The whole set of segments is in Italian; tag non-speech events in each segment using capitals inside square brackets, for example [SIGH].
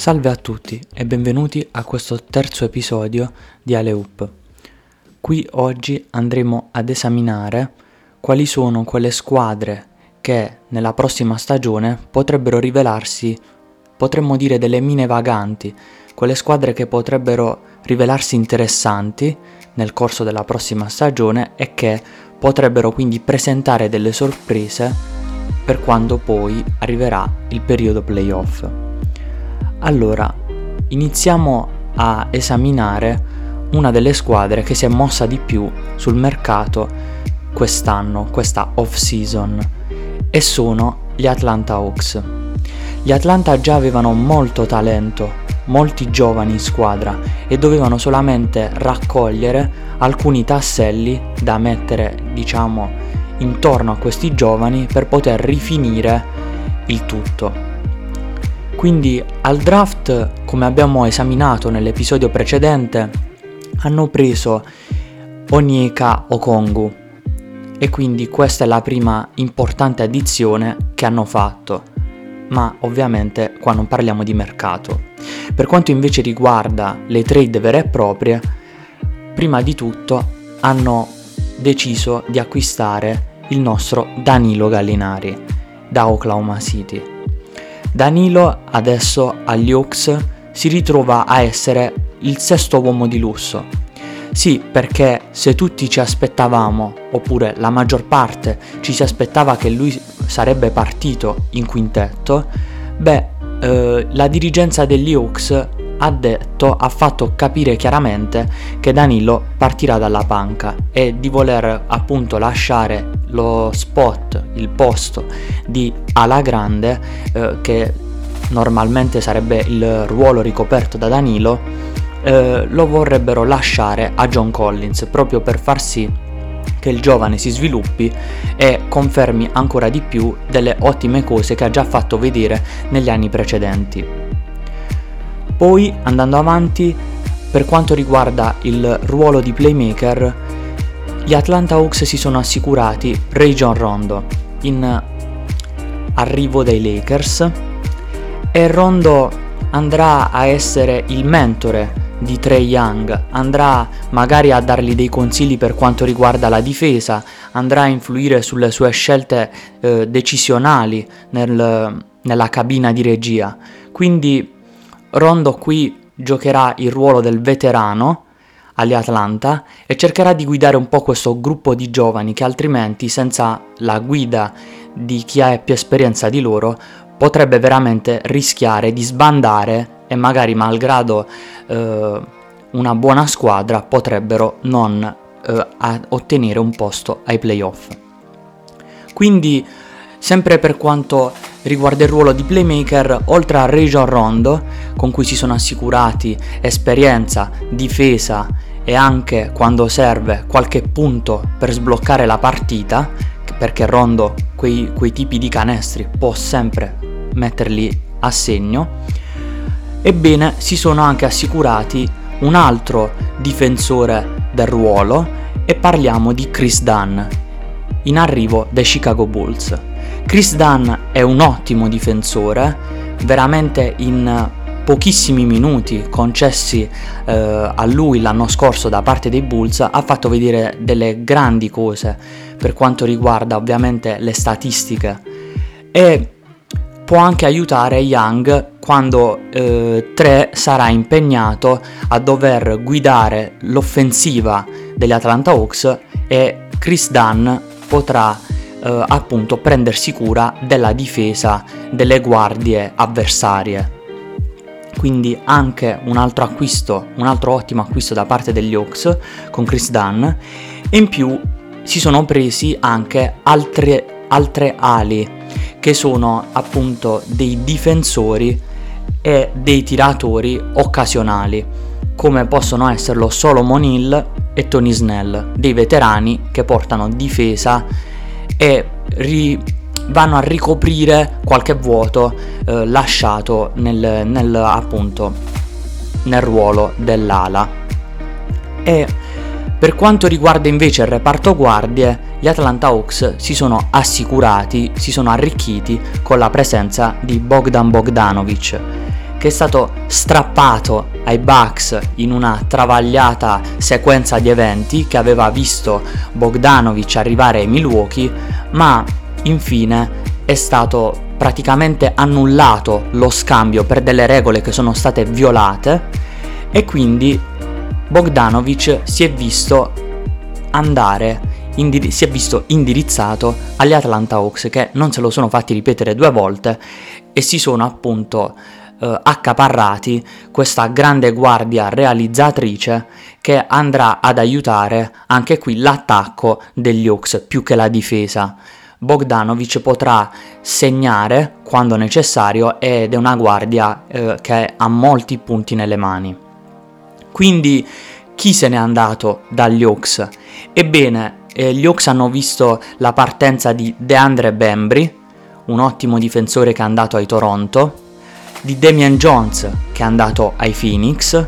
Salve a tutti e benvenuti a questo terzo episodio di Aleoop. Qui oggi andremo ad esaminare quali sono quelle squadre che nella prossima stagione potrebbero rivelarsi, potremmo dire delle mine vaganti, quelle squadre che potrebbero rivelarsi interessanti nel corso della prossima stagione e che potrebbero quindi presentare delle sorprese per quando poi arriverà il periodo playoff. Allora, iniziamo a esaminare una delle squadre che si è mossa di più sul mercato quest'anno, questa off-season, e sono gli Atlanta Hawks. Gli Atlanta già avevano molto talento, molti giovani in squadra e dovevano solamente raccogliere alcuni tasselli da mettere, diciamo, intorno a questi giovani per poter rifinire il tutto. Quindi al draft, come abbiamo esaminato nell'episodio precedente, hanno preso Onyeka Okongu e quindi questa è la prima importante addizione che hanno fatto. Ma ovviamente qua non parliamo di mercato. Per quanto invece riguarda le trade vere e proprie, prima di tutto hanno deciso di acquistare il nostro Danilo Gallinari da Oklahoma City. Danilo adesso agli Hawks si ritrova a essere il sesto uomo di lusso. Sì, perché se tutti ci aspettavamo, oppure la maggior parte ci si aspettava che lui sarebbe partito in quintetto, beh, eh, la dirigenza degli Hawks ha detto, ha fatto capire chiaramente che Danilo partirà dalla panca e di voler appunto lasciare lo spot, il posto di ala grande eh, che normalmente sarebbe il ruolo ricoperto da Danilo, eh, lo vorrebbero lasciare a John Collins proprio per far sì che il giovane si sviluppi e confermi ancora di più delle ottime cose che ha già fatto vedere negli anni precedenti. Poi, andando avanti, per quanto riguarda il ruolo di playmaker, gli Atlanta Hawks si sono assicurati Ray John Rondo in arrivo dai Lakers e Rondo andrà a essere il mentore di Trey Young, andrà magari a dargli dei consigli per quanto riguarda la difesa, andrà a influire sulle sue scelte eh, decisionali nel, nella cabina di regia. Quindi Rondo qui giocherà il ruolo del veterano agli Atlanta e cercherà di guidare un po' questo gruppo di giovani che altrimenti senza la guida di chi ha più esperienza di loro potrebbe veramente rischiare di sbandare e magari malgrado eh, una buona squadra potrebbero non eh, ottenere un posto ai playoff. Quindi sempre per quanto riguarda il ruolo di playmaker, oltre a Region Rondo, con cui si sono assicurati esperienza, difesa e anche quando serve qualche punto per sbloccare la partita, perché Rondo quei, quei tipi di canestri può sempre metterli a segno, ebbene si sono anche assicurati un altro difensore del ruolo e parliamo di Chris Dunn, in arrivo dai Chicago Bulls. Chris Dunn è un ottimo difensore, veramente in pochissimi minuti concessi eh, a lui l'anno scorso da parte dei Bulls ha fatto vedere delle grandi cose per quanto riguarda ovviamente le statistiche. E può anche aiutare Young quando eh, 3 sarà impegnato a dover guidare l'offensiva degli Atlanta Hawks e Chris Dunn potrà eh, appunto prendersi cura della difesa delle guardie avversarie. Quindi anche un altro acquisto, un altro ottimo acquisto da parte degli Hawks con Chris Dunn e in più si sono presi anche altre, altre ali che sono appunto dei difensori e dei tiratori occasionali come possono esserlo Solomon Hill e Tony Snell, dei veterani che portano difesa e ri- vanno a ricoprire qualche vuoto eh, lasciato nel, nel, appunto, nel ruolo dell'ala. E per quanto riguarda invece il reparto guardie, gli Atlanta Hawks si sono assicurati, si sono arricchiti con la presenza di Bogdan Bogdanovic, che è stato strappato ai Bucks in una travagliata sequenza di eventi che aveva visto Bogdanovic arrivare ai Milwaukee, ma infine è stato praticamente annullato lo scambio per delle regole che sono state violate e quindi Bogdanovic si è visto andare Indir- si è visto indirizzato agli Atlanta Hawks che non se lo sono fatti ripetere due volte e si sono appunto eh, accaparrati questa grande guardia realizzatrice che andrà ad aiutare anche qui l'attacco degli Hawks più che la difesa. Bogdanovic potrà segnare quando necessario ed è una guardia eh, che ha molti punti nelle mani. Quindi chi se n'è andato dagli Hawks? Ebbene, eh, gli Hawks hanno visto la partenza di DeAndre Bembry, un ottimo difensore che è andato ai Toronto, di Damian Jones che è andato ai Phoenix,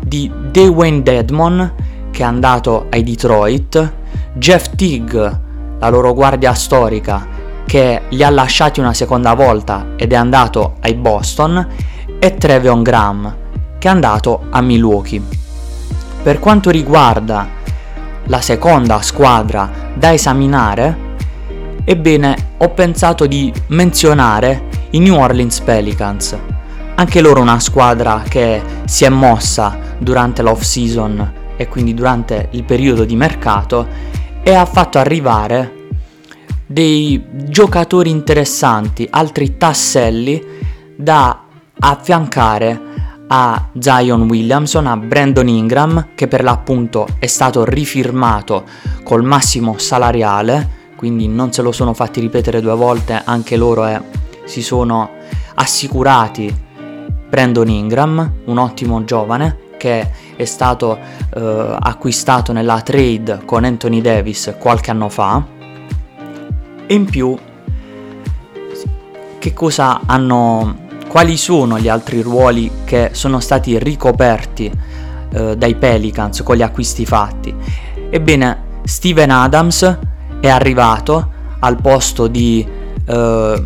di Dwayne Dedmon che è andato ai Detroit, Jeff Teague, la loro guardia storica, che li ha lasciati una seconda volta ed è andato ai Boston, e Trevion Graham che è andato a Milwaukee. Per quanto riguarda la seconda squadra da esaminare, ebbene ho pensato di menzionare i New Orleans Pelicans. Anche loro una squadra che si è mossa durante l'off season e quindi durante il periodo di mercato e ha fatto arrivare dei giocatori interessanti, altri tasselli da affiancare a Zion Williamson, a Brandon Ingram, che per l'appunto è stato rifirmato col massimo salariale, quindi non se lo sono fatti ripetere due volte, anche loro è si sono assicurati Brandon Ingram, un ottimo giovane che è stato eh, acquistato nella trade con Anthony Davis qualche anno fa. E in più che cosa hanno quali sono gli altri ruoli che sono stati ricoperti eh, dai Pelicans con gli acquisti fatti? Ebbene Steven Adams è arrivato al posto di eh,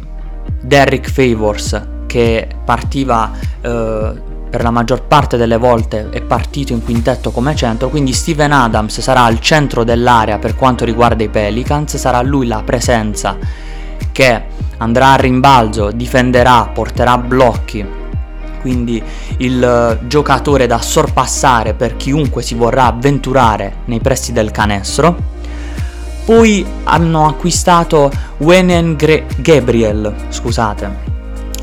Derrick Favors che partiva eh, per la maggior parte delle volte è partito in quintetto come centro, quindi Steven Adams sarà al centro dell'area per quanto riguarda i Pelicans, sarà lui la presenza che andrà a rimbalzo, difenderà, porterà blocchi, quindi il giocatore da sorpassare per chiunque si vorrà avventurare nei pressi del canestro poi hanno acquistato Wenen Gabriel, scusate,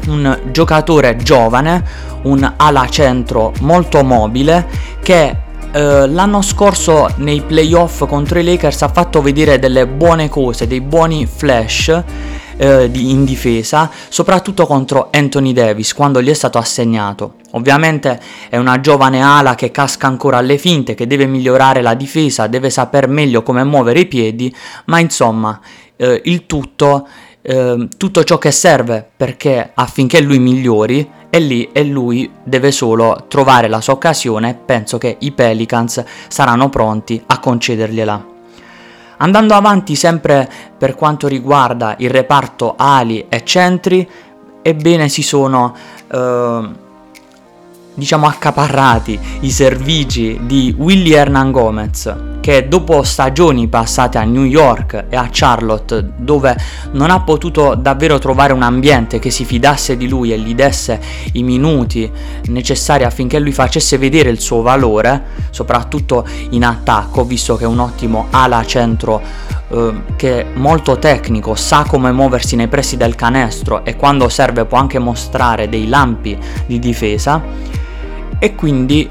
un giocatore giovane, un ala centro molto mobile che eh, l'anno scorso nei playoff contro i Lakers ha fatto vedere delle buone cose, dei buoni flash eh, in difesa, soprattutto contro Anthony Davis quando gli è stato assegnato. Ovviamente è una giovane ala che casca ancora alle finte, che deve migliorare la difesa, deve saper meglio come muovere i piedi, ma insomma eh, il tutto, eh, tutto ciò che serve perché affinché lui migliori è lì e lui deve solo trovare la sua occasione, penso che i Pelicans saranno pronti a concedergliela. Andando avanti sempre per quanto riguarda il reparto ali e centri, ebbene si sono eh, diciamo accaparrati i servigi di Willy Hernan Gomez che dopo stagioni passate a New York e a Charlotte dove non ha potuto davvero trovare un ambiente che si fidasse di lui e gli desse i minuti necessari affinché lui facesse vedere il suo valore soprattutto in attacco visto che è un ottimo ala centro eh, che è molto tecnico sa come muoversi nei pressi del canestro e quando serve può anche mostrare dei lampi di difesa e quindi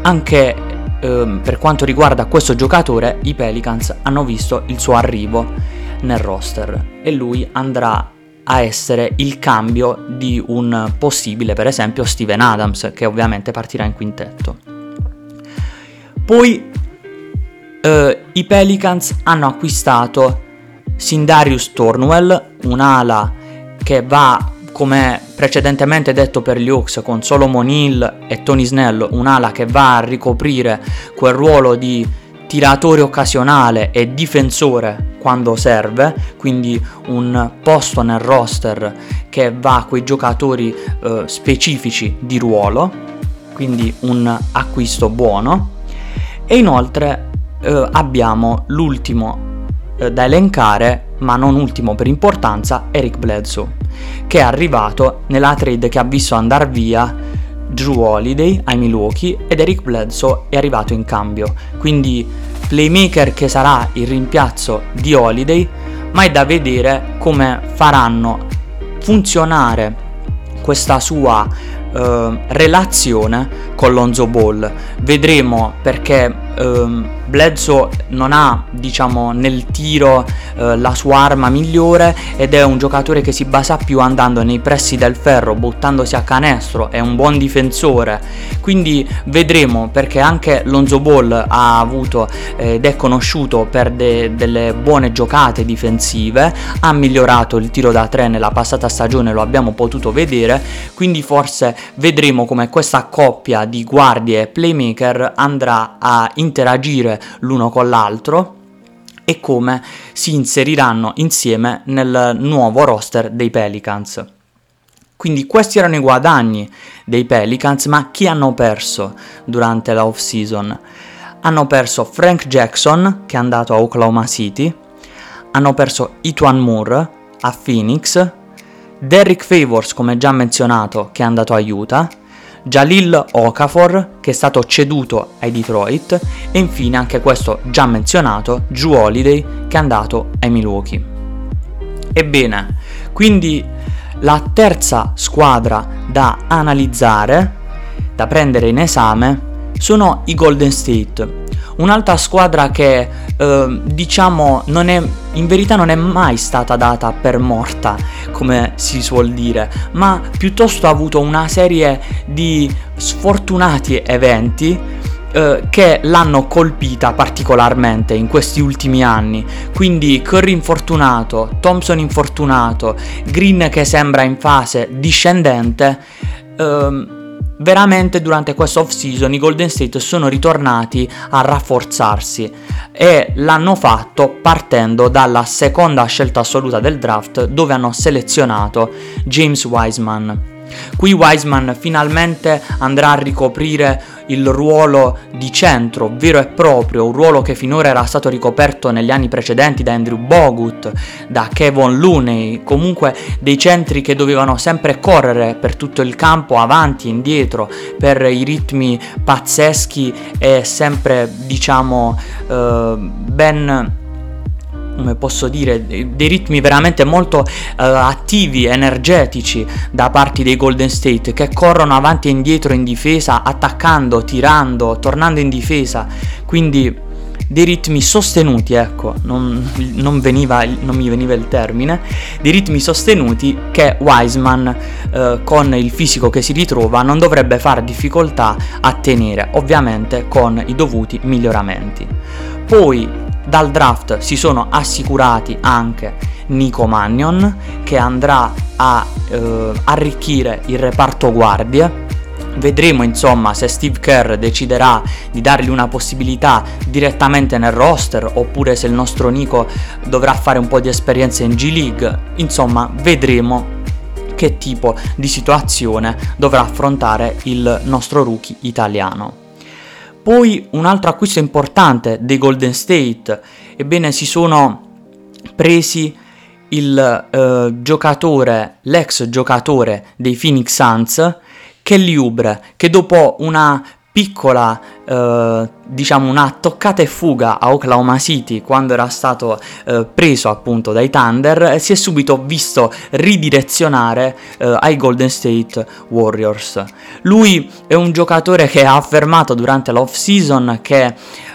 anche eh, per quanto riguarda questo giocatore i Pelicans hanno visto il suo arrivo nel roster e lui andrà a essere il cambio di un possibile per esempio Steven Adams che ovviamente partirà in quintetto. Poi eh, i Pelicans hanno acquistato Sindarius Tornwell, un'ala che va come precedentemente detto per gli Hawks con Solomon Hill e Tony Snell, un'ala che va a ricoprire quel ruolo di tiratore occasionale e difensore quando serve, quindi un posto nel roster che va a quei giocatori eh, specifici di ruolo, quindi un acquisto buono. E inoltre eh, abbiamo l'ultimo eh, da elencare, ma non ultimo per importanza, Eric Bledsoe, che è arrivato nella trade che ha visto andare via Drew Holiday ai Milwaukee ed Eric Bledsoe è arrivato in cambio. Quindi playmaker che sarà il rimpiazzo di Holiday, ma è da vedere come faranno funzionare questa sua eh, relazione con Lonzo Ball. Vedremo perché eh, Bledsoe non ha, diciamo, nel tiro eh, la sua arma migliore ed è un giocatore che si basa più andando nei pressi del ferro, buttandosi a canestro, è un buon difensore. Quindi vedremo perché anche Lonzo Ball ha avuto eh, ed è conosciuto per de- delle buone giocate difensive, ha migliorato il tiro da tre nella passata stagione, lo abbiamo potuto vedere, quindi forse vedremo come questa coppia di guardie e playmaker andrà a interagire l'uno con l'altro e come si inseriranno insieme nel nuovo roster dei Pelicans. Quindi questi erano i guadagni dei Pelicans, ma chi hanno perso durante la off season? Hanno perso Frank Jackson che è andato a Oklahoma City, hanno perso Ituan Moore a Phoenix, Derrick Favors come già menzionato che è andato a Utah, Jalil Okafor che è stato ceduto ai Detroit e infine anche questo già menzionato Drew Holiday che è andato ai Milwaukee. Ebbene, quindi la terza squadra da analizzare, da prendere in esame, sono i Golden State. Un'altra squadra che eh, diciamo non è in verità non è mai stata data per morta, come si suol dire, ma piuttosto ha avuto una serie di sfortunati eventi eh, che l'hanno colpita particolarmente in questi ultimi anni. Quindi Curry infortunato, Thompson infortunato, Green che sembra in fase discendente. Ehm, veramente durante questa off season i Golden State sono ritornati a rafforzarsi e l'hanno fatto partendo dalla seconda scelta assoluta del draft dove hanno selezionato James Wiseman. Qui Wiseman finalmente andrà a ricoprire il ruolo di centro vero e proprio, un ruolo che finora era stato ricoperto negli anni precedenti da Andrew Bogut, da Kevin Looney, comunque dei centri che dovevano sempre correre per tutto il campo, avanti e indietro, per i ritmi pazzeschi e sempre diciamo eh, ben come posso dire, dei ritmi veramente molto uh, attivi, energetici da parte dei Golden State che corrono avanti e indietro in difesa, attaccando, tirando, tornando in difesa. Quindi dei ritmi sostenuti, ecco, non, non, veniva, non, mi veniva il termine, dei ritmi sostenuti che Wiseman eh, con il fisico che si ritrova non dovrebbe fare difficoltà a tenere, ovviamente con i dovuti miglioramenti. Poi dal draft si sono assicurati anche Nico Magnon che andrà a eh, arricchire il reparto guardie. Vedremo insomma se Steve Kerr deciderà di dargli una possibilità direttamente nel roster oppure se il nostro Nico dovrà fare un po' di esperienza in G League. Insomma, vedremo che tipo di situazione dovrà affrontare il nostro rookie italiano. Poi un altro acquisto importante dei Golden State, ebbene si sono presi il eh, giocatore, l'ex giocatore dei Phoenix Suns, Kelly Oubre, che dopo una piccola, eh, diciamo una toccata e fuga a Oklahoma City quando era stato eh, preso appunto dai Thunder, si è subito visto ridirezionare eh, ai Golden State Warriors. Lui è un giocatore che ha affermato durante l'off season che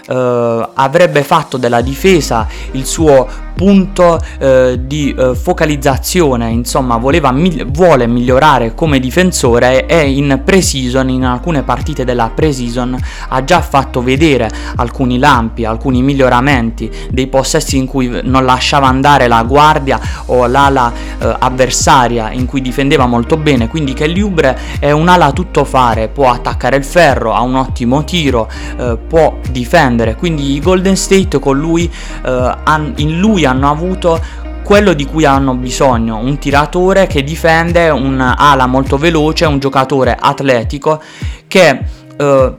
eh, avrebbe fatto della difesa il suo punto eh, di eh, focalizzazione, insomma, voleva, mi- vuole migliorare come difensore e in pre-season, in alcune partite della pre-season, ha già fatto vedere alcuni lampi, alcuni miglioramenti, dei possessi in cui non lasciava andare la guardia o l'ala eh, avversaria, in cui difendeva molto bene, quindi Kelly Oubre è un'ala tutto fare, può attaccare il ferro, ha un ottimo tiro, eh, può difendere, quindi i Golden State con lui, eh, in lui hanno avuto quello di cui hanno bisogno, un tiratore che difende, un'ala molto veloce, un giocatore atletico che eh,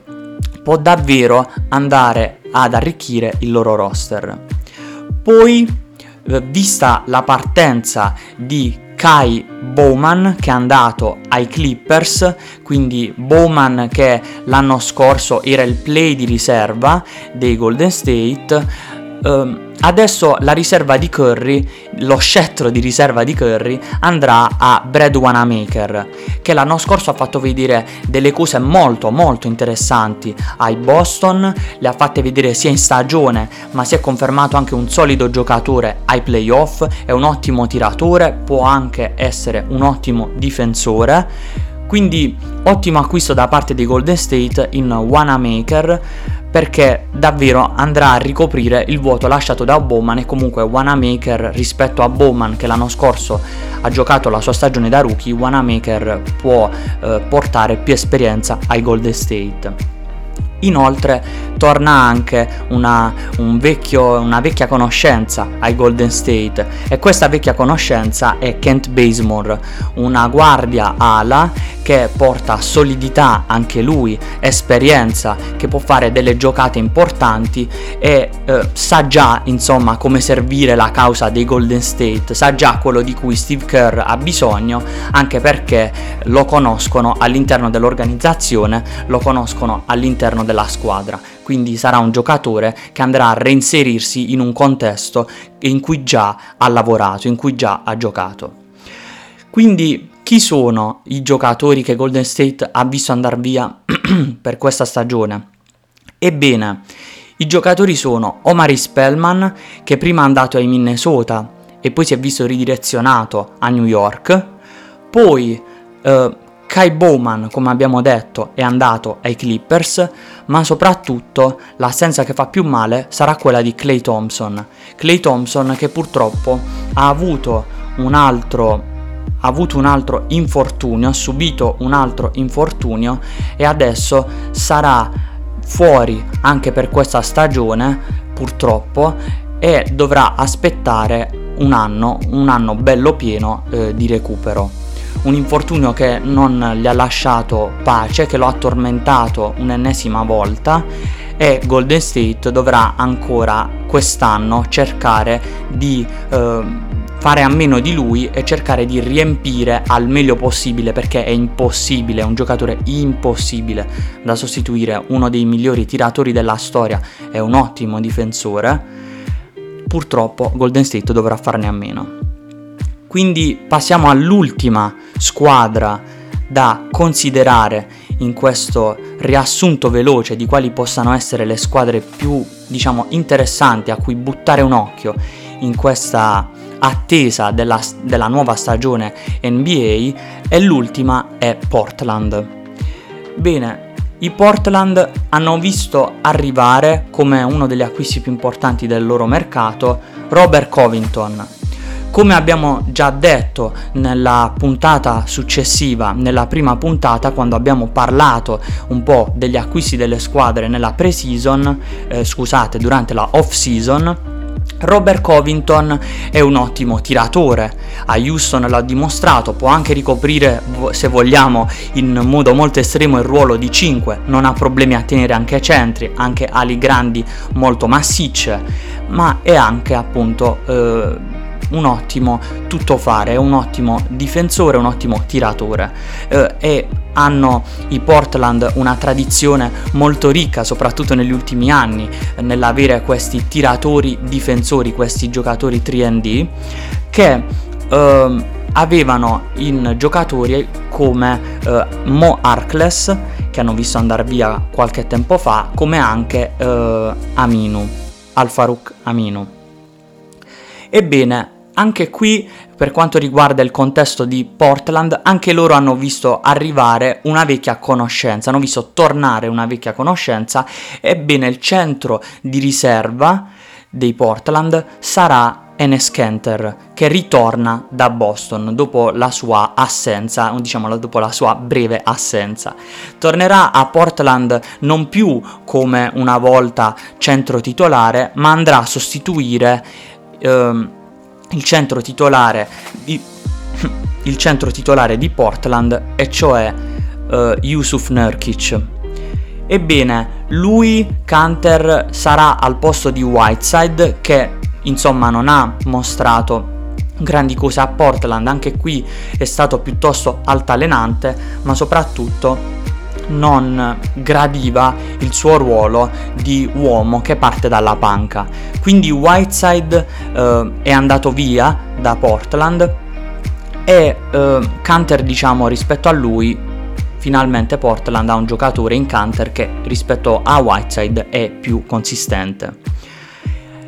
può davvero andare ad arricchire il loro roster. Poi, eh, vista la partenza di Kai Bowman che è andato ai Clippers, quindi Bowman che l'anno scorso era il play di riserva dei Golden State. Um, Adesso la riserva di Curry, lo scettro di riserva di Curry, andrà a Brad Wanamaker, che l'anno scorso ha fatto vedere delle cose molto molto interessanti ai Boston, le ha fatte vedere sia in stagione, ma si è confermato anche un solido giocatore ai playoff, è un ottimo tiratore, può anche essere un ottimo difensore. Quindi ottimo acquisto da parte di Golden State in Wanamaker perché davvero andrà a ricoprire il vuoto lasciato da Bowman e comunque Wanamaker rispetto a Bowman che l'anno scorso ha giocato la sua stagione da rookie, Wanamaker può eh, portare più esperienza ai Golden State. Inoltre torna anche una, un vecchio, una vecchia conoscenza ai Golden State. E questa vecchia conoscenza è Kent Bazemore, una guardia ala che porta solidità anche lui, esperienza, che può fare delle giocate importanti e eh, sa già insomma come servire la causa dei Golden State, sa già quello di cui Steve Kerr ha bisogno anche perché lo conoscono all'interno dell'organizzazione, lo conoscono all'interno della squadra. Quindi sarà un giocatore che andrà a reinserirsi in un contesto in cui già ha lavorato, in cui già ha giocato. Quindi chi sono i giocatori che Golden State ha visto andare via [CLEARS THROAT] per questa stagione? Ebbene, i giocatori sono Omari Spellman, che prima è andato ai Minnesota e poi si è visto ridirezionato a New York, poi eh, Kai Bowman, come abbiamo detto, è andato ai Clippers, ma soprattutto l'assenza che fa più male sarà quella di Clay Thompson. Clay Thompson che purtroppo ha avuto un altro ha avuto un altro infortunio, ha subito un altro infortunio e adesso sarà fuori anche per questa stagione, purtroppo, e dovrà aspettare un anno, un anno bello pieno eh, di recupero. Un infortunio che non gli ha lasciato pace, che lo ha tormentato un'ennesima volta e Golden State dovrà ancora quest'anno cercare di eh, fare a meno di lui e cercare di riempire al meglio possibile perché è impossibile, è un giocatore impossibile da sostituire, uno dei migliori tiratori della storia, è un ottimo difensore. Purtroppo Golden State dovrà farne a meno. Quindi passiamo all'ultima squadra da considerare in questo riassunto veloce di quali possano essere le squadre più, diciamo, interessanti a cui buttare un occhio in questa attesa della, della nuova stagione NBA e l'ultima è Portland. Bene, i Portland hanno visto arrivare come uno degli acquisti più importanti del loro mercato Robert Covington. Come abbiamo già detto nella puntata successiva, nella prima puntata, quando abbiamo parlato un po' degli acquisti delle squadre nella pre-season, eh, scusate, durante la off-season, Robert Covington è un ottimo tiratore, a Houston l'ha dimostrato, può anche ricoprire, se vogliamo, in modo molto estremo il ruolo di 5, non ha problemi a tenere anche centri, anche ali grandi molto massicce, ma è anche appunto... Eh, un ottimo tuttofare, un ottimo difensore, un ottimo tiratore eh, e hanno i Portland una tradizione molto ricca, soprattutto negli ultimi anni, nell'avere questi tiratori difensori, questi giocatori 3D che eh, avevano in giocatori come eh, Mo Arkless che hanno visto andare via qualche tempo fa, come anche eh, Aminu, Al Farouk Aminu. Ebbene, anche qui, per quanto riguarda il contesto di Portland, anche loro hanno visto arrivare una vecchia conoscenza, hanno visto tornare una vecchia conoscenza. Ebbene, il centro di riserva dei Portland sarà Enes Kenter che ritorna da Boston dopo la sua assenza, diciamo dopo la sua breve assenza. Tornerà a Portland non più come una volta centro titolare, ma andrà a sostituire ehm, il centro titolare di, [LAUGHS] il centro titolare di Portland e cioè uh, Yusuf Nurkic. Ebbene, lui, Canter, sarà al posto di Whiteside che insomma non ha mostrato grandi cose a Portland, anche qui è stato piuttosto altalenante, ma soprattutto non gradiva il suo ruolo di uomo che parte dalla panca. Quindi Whiteside eh, è andato via da Portland e eh, Canter diciamo rispetto a lui finalmente Portland ha un giocatore in Canter che rispetto a Whiteside è più consistente.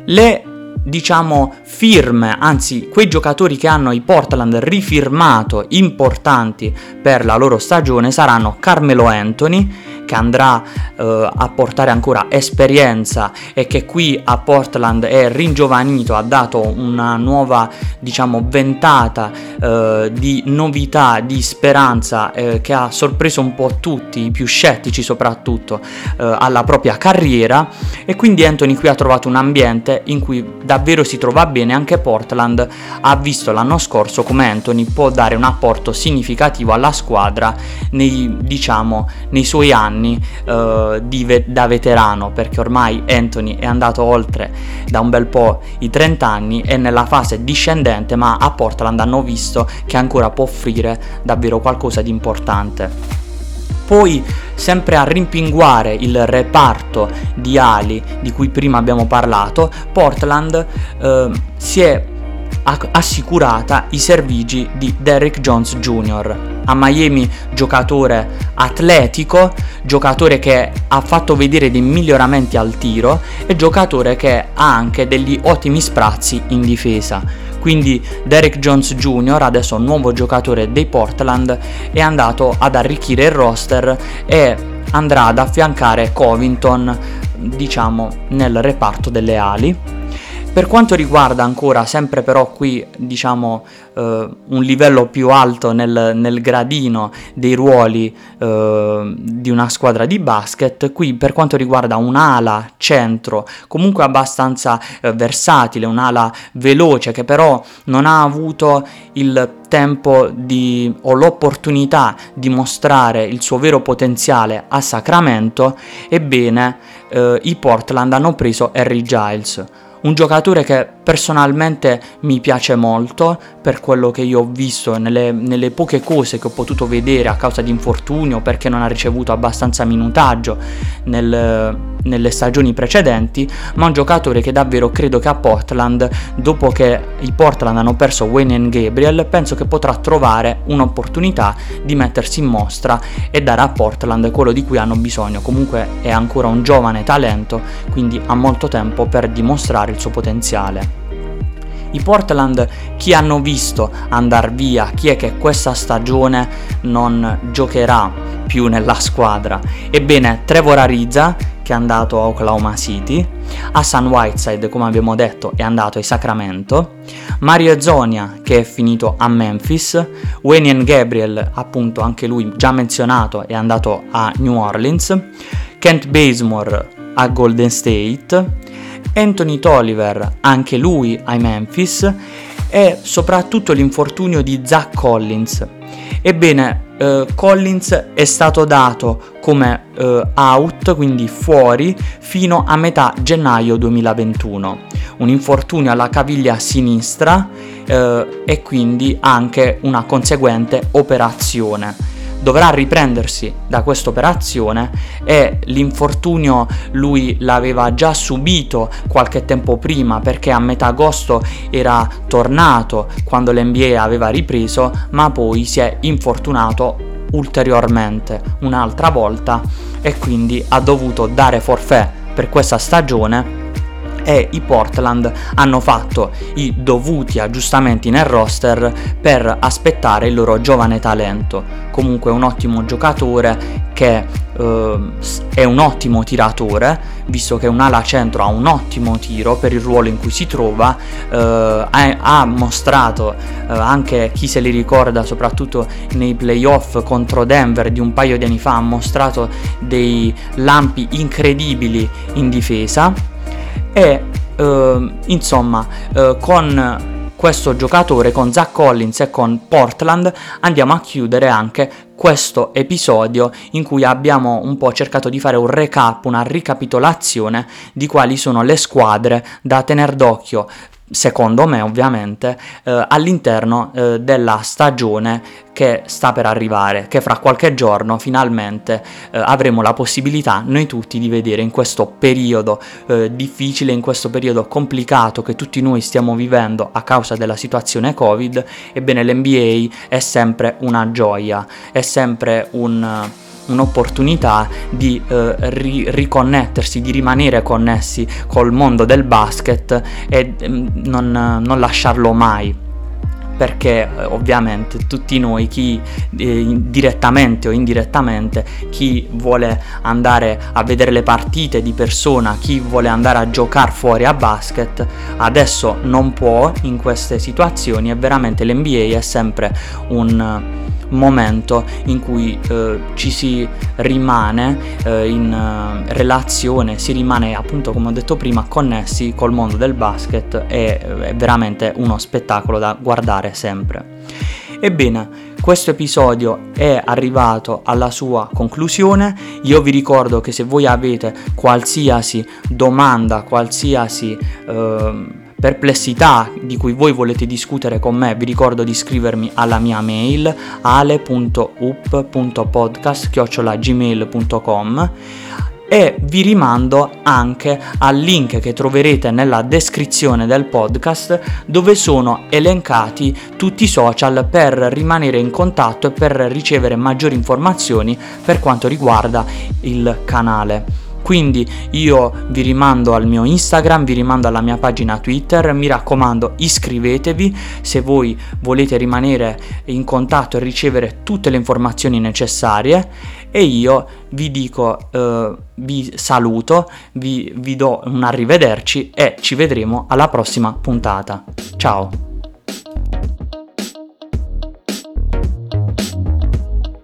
Le diciamo firme, anzi quei giocatori che hanno i Portland rifirmato importanti per la loro stagione saranno Carmelo Anthony che andrà eh, a portare ancora esperienza e che qui a Portland è ringiovanito, ha dato una nuova diciamo ventata eh, di novità, di speranza eh, che ha sorpreso un po' tutti, i più scettici soprattutto eh, alla propria carriera. E quindi Anthony qui ha trovato un ambiente in cui davvero si trova bene, anche Portland ha visto l'anno scorso come Anthony può dare un apporto significativo alla squadra nei, diciamo, nei suoi anni uh, ve- da veterano, perché ormai Anthony è andato oltre da un bel po' i 30 anni, è nella fase discendente, ma a Portland hanno visto che ancora può offrire davvero qualcosa di importante. Poi, sempre a rimpinguare il reparto di ali di cui prima abbiamo parlato, Portland eh, si è assicurata i servigi di Derrick Jones Jr. A Miami giocatore atletico, giocatore che ha fatto vedere dei miglioramenti al tiro e giocatore che ha anche degli ottimi sprazzi in difesa. Quindi Derek Jones Jr., adesso nuovo giocatore dei Portland, è andato ad arricchire il roster e andrà ad affiancare Covington, diciamo, nel reparto delle ali per quanto riguarda ancora, sempre però qui diciamo eh, un livello più alto nel, nel gradino dei ruoli eh, di una squadra di basket, qui per quanto riguarda un'ala centro comunque abbastanza eh, versatile, un'ala veloce che però non ha avuto il tempo di, o l'opportunità di mostrare il suo vero potenziale a Sacramento, ebbene eh, i Portland hanno preso Harry Giles un giocatore che personalmente mi piace molto per quello che io ho visto nelle, nelle, poche cose che ho potuto vedere a causa di infortunio perché non ha ricevuto abbastanza minutaggio nel, nelle stagioni precedenti, ma un giocatore che davvero credo che a Portland, dopo che i Portland hanno perso Wayne e Gabriel, penso che potrà trovare un'opportunità di mettersi in mostra e dare a Portland quello di cui hanno bisogno. Comunque è ancora un giovane talento, quindi ha molto tempo per dimostrare il suo potenziale. I Portland chi hanno visto andare via, chi è che questa stagione non giocherà più nella squadra? Ebbene, Trevor Ariza che è andato a Oklahoma City, Hassan Whiteside come abbiamo detto è andato a Sacramento, Mario Zonia che è finito a Memphis, Wayne Gabriel appunto anche lui già menzionato è andato a New Orleans, Kent Bazemore a Golden State, Anthony Tolliver, anche lui ai Memphis, e soprattutto l'infortunio di Zach Collins. Ebbene, eh, Collins è stato dato come eh, out, quindi fuori, fino a metà gennaio 2021. Un infortunio alla caviglia sinistra eh, e quindi anche una conseguente operazione dovrà riprendersi da questa operazione e l'infortunio lui l'aveva già subito qualche tempo prima perché a metà agosto era tornato quando l'NBA aveva ripreso ma poi si è infortunato ulteriormente un'altra volta e quindi ha dovuto dare forfè per questa stagione e i Portland hanno fatto i dovuti aggiustamenti nel roster per aspettare il loro giovane talento. Comunque un ottimo giocatore che eh, è un ottimo tiratore, visto che un ala centro ha un ottimo tiro per il ruolo in cui si trova, eh, ha, mostrato eh, anche chi se li ricorda, soprattutto nei playoff contro Denver di un paio di anni fa, ha mostrato dei lampi incredibili in difesa e eh, insomma eh, con questo giocatore con Zach Collins e con Portland andiamo a chiudere anche questo episodio in cui abbiamo un po' cercato di fare un recap, una ricapitolazione di quali sono le squadre da tenere d'occhio secondo me ovviamente, eh, all'interno eh, della stagione che sta per arrivare, che fra qualche giorno finalmente eh, avremo la possibilità noi tutti di vedere in questo periodo eh, difficile, in questo periodo complicato che tutti noi stiamo vivendo a causa della situazione Covid, ebbene l'NBA è sempre una gioia, è sempre un un'opportunità di eh, ri- riconnettersi, di rimanere connessi col mondo del basket e mm, non, non lasciarlo mai. Perché eh, ovviamente tutti noi, chi eh, direttamente o indirettamente, chi vuole andare a vedere le partite di persona, chi vuole andare a giocare fuori a basket, adesso non può in queste situazioni e veramente l'NBA è sempre un momento in cui eh, ci si rimane eh, in uh, relazione, si rimane appunto come ho detto prima connessi col mondo del basket e è veramente uno spettacolo da guardare sempre. Ebbene, questo episodio è arrivato alla sua conclusione. Io vi ricordo che se voi avete qualsiasi domanda, qualsiasi eh, perplessità di cui voi volete discutere con me, vi ricordo di scrivermi alla mia mail ale.up.podcast.gmail.com e vi rimando anche al link che troverete nella descrizione del podcast dove sono elencati tutti i social per rimanere in contatto e per ricevere maggiori informazioni per quanto riguarda il canale. Quindi io vi rimando al mio Instagram, vi rimando alla mia pagina Twitter, mi raccomando iscrivetevi se voi volete rimanere in contatto e ricevere tutte le informazioni necessarie e io vi dico, eh, vi saluto, vi, vi do un arrivederci e ci vedremo alla prossima puntata. Ciao!